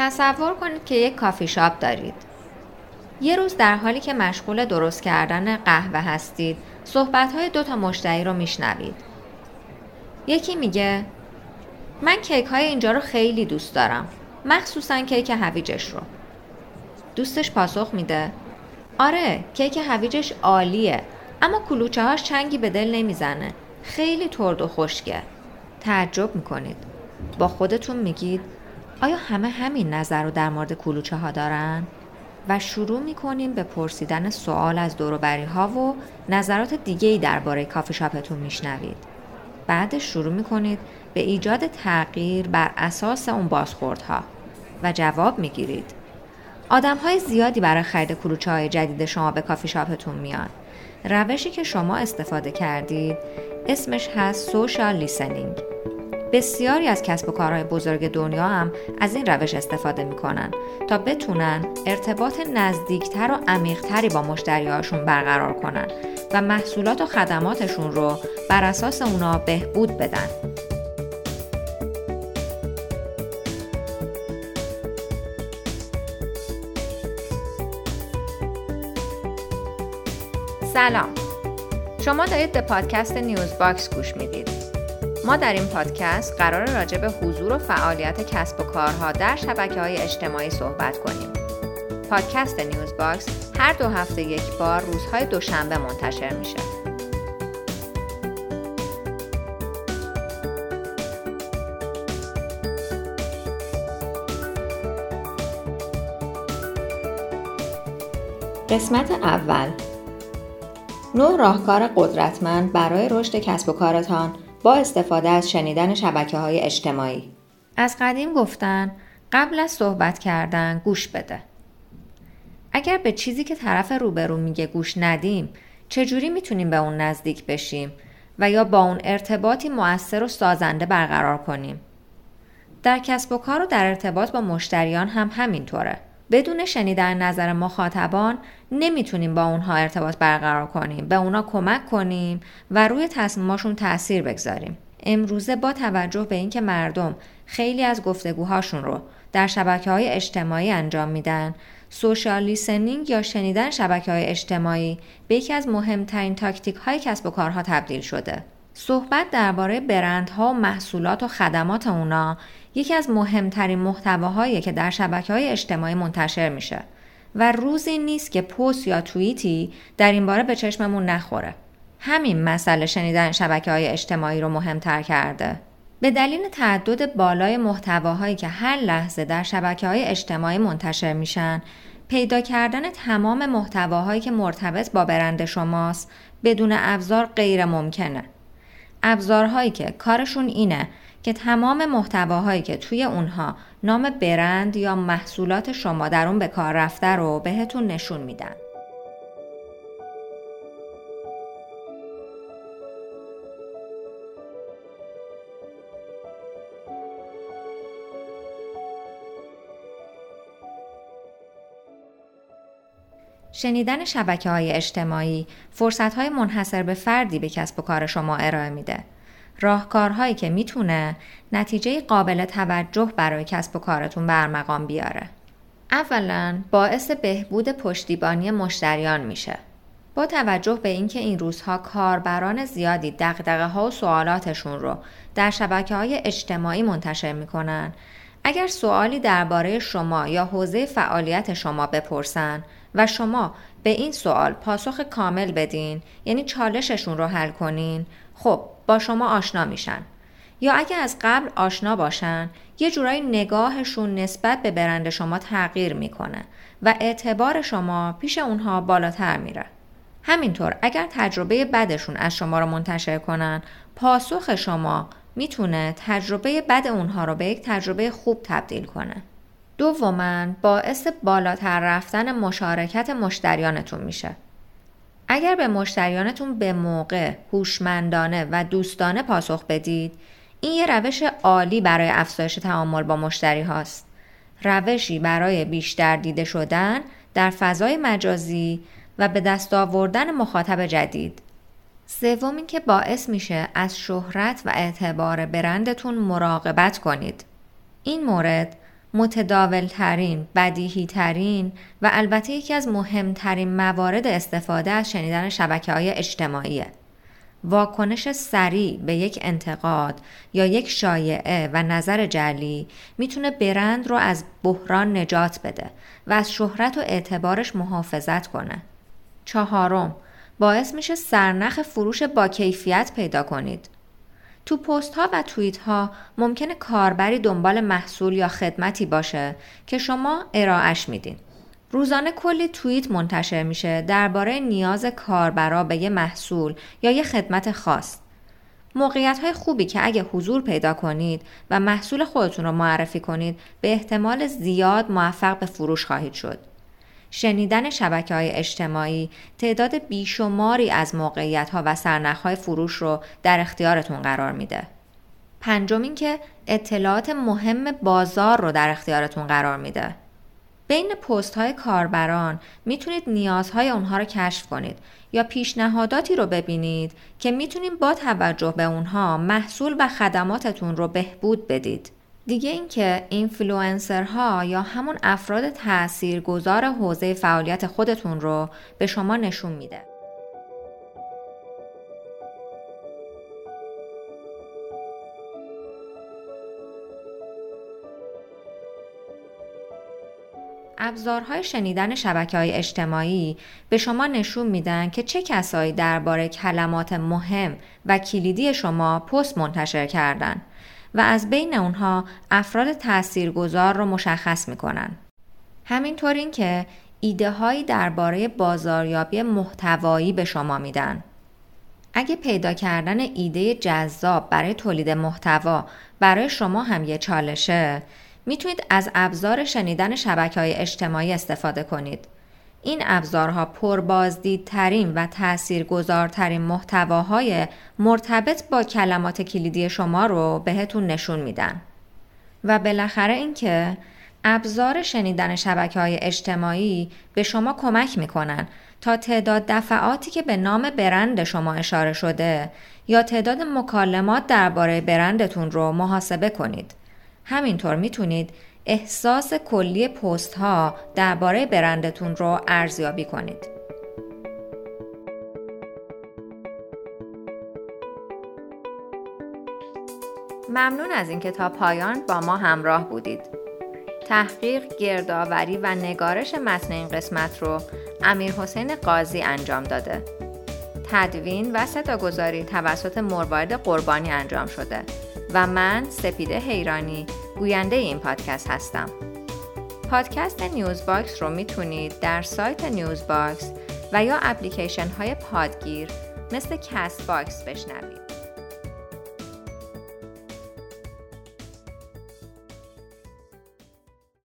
تصور کنید که یک کافی شاپ دارید. یه روز در حالی که مشغول درست کردن قهوه هستید، صحبت های دو تا مشتری رو میشنوید. یکی میگه من کیک های اینجا رو خیلی دوست دارم. مخصوصا کیک هویجش رو. دوستش پاسخ میده آره کیک هویجش عالیه اما کلوچه هاش چنگی به دل نمی‌زنه. خیلی ترد و خشکه. تعجب می‌کنید. با خودتون میگید آیا همه همین نظر رو در مورد کلوچه ها دارن؟ و شروع می‌کنیم به پرسیدن سوال از دوروبری ها و نظرات دیگه ای درباره کافی شاپتون میشنوید. بعدش شروع می‌کنید به ایجاد تغییر بر اساس اون بازخوردها و جواب می‌گیرید. آدم های زیادی برای خرید کلوچه های جدید شما به کافی شاپتون میان. روشی که شما استفاده کردید اسمش هست سوشال لیسنینگ بسیاری از کسب و کارهای بزرگ دنیا هم از این روش استفاده می‌کنن تا بتونن ارتباط نزدیکتر و عمیقتری با مشتریهاشون برقرار کنن و محصولات و خدماتشون رو بر اساس اونا بهبود بدن. سلام شما دارید به پادکست نیوز باکس گوش می‌دید ما در این پادکست قراره راجع به حضور و فعالیت کسب و کارها در شبکه های اجتماعی صحبت کنیم. پادکست نیوز باکس هر دو هفته یک بار روزهای دوشنبه منتشر میشه. قسمت اول نوع راهکار قدرتمند برای رشد کسب و کارتان با استفاده از شنیدن شبکه های اجتماعی. از قدیم گفتن قبل از صحبت کردن گوش بده. اگر به چیزی که طرف روبرو میگه گوش ندیم چجوری می‌تونیم به اون نزدیک بشیم و یا با اون ارتباطی مؤثر و سازنده برقرار کنیم؟ در کسب و کار و در ارتباط با مشتریان هم همینطوره. بدون شنیدن نظر مخاطبان نمی‌تونیم با اونها ارتباط برقرار کنیم به اونا کمک کنیم و روی تصمیماشون تاثیر بگذاریم. امروزه با توجه به اینکه مردم خیلی از گفتگوهاشون رو در شبکه های اجتماعی انجام میدن سوشال لیسنینگ یا شنیدن شبکه های اجتماعی به یکی از مهمترین تاکتیک های کسب و کارها تبدیل شده. صحبت درباره برندها و محصولات و خدمات اونا یکی از مهمترین محتواهایی که در شبکه های اجتماعی منتشر میشه و روزی نیست که پست یا توییتی در این باره به چشممون نخوره. همین مسئله شنیدن شبکه های اجتماعی رو مهمتر کرده. به دلیل تعدد بالای محتواهایی که هر لحظه در شبکه های اجتماعی منتشر میشن، پیدا کردن تمام محتواهایی که مرتبط با برند شماست بدون ابزار غیر ممکنه. ابزارهایی که کارشون اینه که تمام محتواهایی که توی اونها نام برند یا محصولات شما در اون به کار رفته رو بهتون نشون میدن. شنیدن شبکه های اجتماعی فرصت های منحصر به فردی به کسب و کار شما ارائه میده. راهکارهایی که می‌تونه نتیجه قابل توجه برای کسب و کارتون برمقام بیاره. اولا باعث بهبود پشتیبانی مشتریان میشه. با توجه به اینکه این روزها کاربران زیادی دقدقه ها و سوالاتشون رو در شبکه های اجتماعی منتشر می‌کنن اگر سوالی درباره شما یا حوزه فعالیت شما بپرسن و شما به این سوال پاسخ کامل بدین یعنی چالششون رو حل کنین. خب با شما آشنا میشن. یا اگه از قبل آشنا باشن یه جورایی نگاهشون نسبت به برند شما تغییر می‌کنه و اعتبار شما پیش اونها بالاتر میره. همینطور اگر تجربه بدشون از شما رو منتشر کنن پاسخ شما می‌تونه تجربه بد اونها رو به یک تجربه خوب تبدیل کنه. دوما باعث بالاتر رفتن مشارکت مشتریانتون میشه اگر به مشتریانتون به موقع هوشمندانه و دوستانه پاسخ بدید این یه روش عالی برای افزایش تعامل با مشتری هاست. روشی برای بیشتر دیده شدن در فضای مجازی و به دست آوردن مخاطب جدید. سوم اینکه باعث میشه از شهرت و اعتبار برندتون مراقبت کنید. این مورد متداول ترین، بدیهی ترین و البته یکی از مهمترین موارد استفاده از شنیدن شبکه های اجتماعیه. واکنش سریع به یک انتقاد یا یک شایعه و نظر جلی می‌تونه برند رو از بحران نجات بده و از شهرت و اعتبارش محافظت کنه. چهارم باعث میشه سرنخ فروش با کیفیت پیدا کنید. تو پست ها و توییت ها ممکنه کاربری دنبال محصول یا خدمتی باشه که شما ارائهش میدین. روزانه کلی توییت منتشر میشه درباره نیاز کاربرا به یه محصول یا یه خدمت خاص. موقعیت های خوبی که اگه حضور پیدا کنید و محصول خودتون رو معرفی کنید به احتمال زیاد موفق به فروش خواهید شد. شنیدن شبکه های اجتماعی تعداد بیشماری از موقعیت ها و سرنخ های فروش رو در اختیارتون قرار میده. پنجم اینکه اطلاعات مهم بازار رو در اختیارتون قرار میده. بین پست های کاربران می‌تونید نیازهای اونها رو کشف کنید یا پیشنهاداتی رو ببینید که می‌تونید با توجه به اونها محصول و خدماتتون رو بهبود بدید. دیگه اینکه اینفلوئنسرها یا همون افراد تاثیرگذار حوزه فعالیت خودتون رو به شما نشون میده. ابزارهای شنیدن شبکه های اجتماعی به شما نشون میدن که چه کسایی درباره کلمات مهم و کلیدی شما پست منتشر کردن و از بین اونها افراد تاثیرگذار رو مشخص می‌کنن. همینطور این که ایده هایی درباره بازاریابی محتوایی به شما میدن. اگه پیدا کردن ایده جذاب برای تولید محتوا برای شما هم یه چالشه می‌تونید از ابزار شنیدن شبکه های اجتماعی استفاده کنید. این ابزارها پربازدیدترین و تاثیرگذارترین محتواهای مرتبط با کلمات کلیدی شما رو بهتون نشون میدن. و بالاخره اینکه ابزار شنیدن شبکه های اجتماعی به شما کمک می‌کنن تا تعداد دفعاتی که به نام برند شما اشاره شده یا تعداد مکالمات درباره برندتون رو محاسبه کنید. همینطور می‌تونید احساس کلی پست ها درباره برندتون رو ارزیابی کنید. ممنون از اینکه تا پایان با ما همراه بودید. تحقیق، گردآوری و نگارش متن این قسمت رو امیر حسین قاضی انجام داده. تدوین و صداگذاری توسط مروارید قربانی انجام شده و من سپیده حیرانی گوینده این پادکست هستم. پادکست نیوز باکس رو می‌تونید در سایت نیوز باکس و یا اپلیکیشن های پادگیر مثل Castbox بشنوید.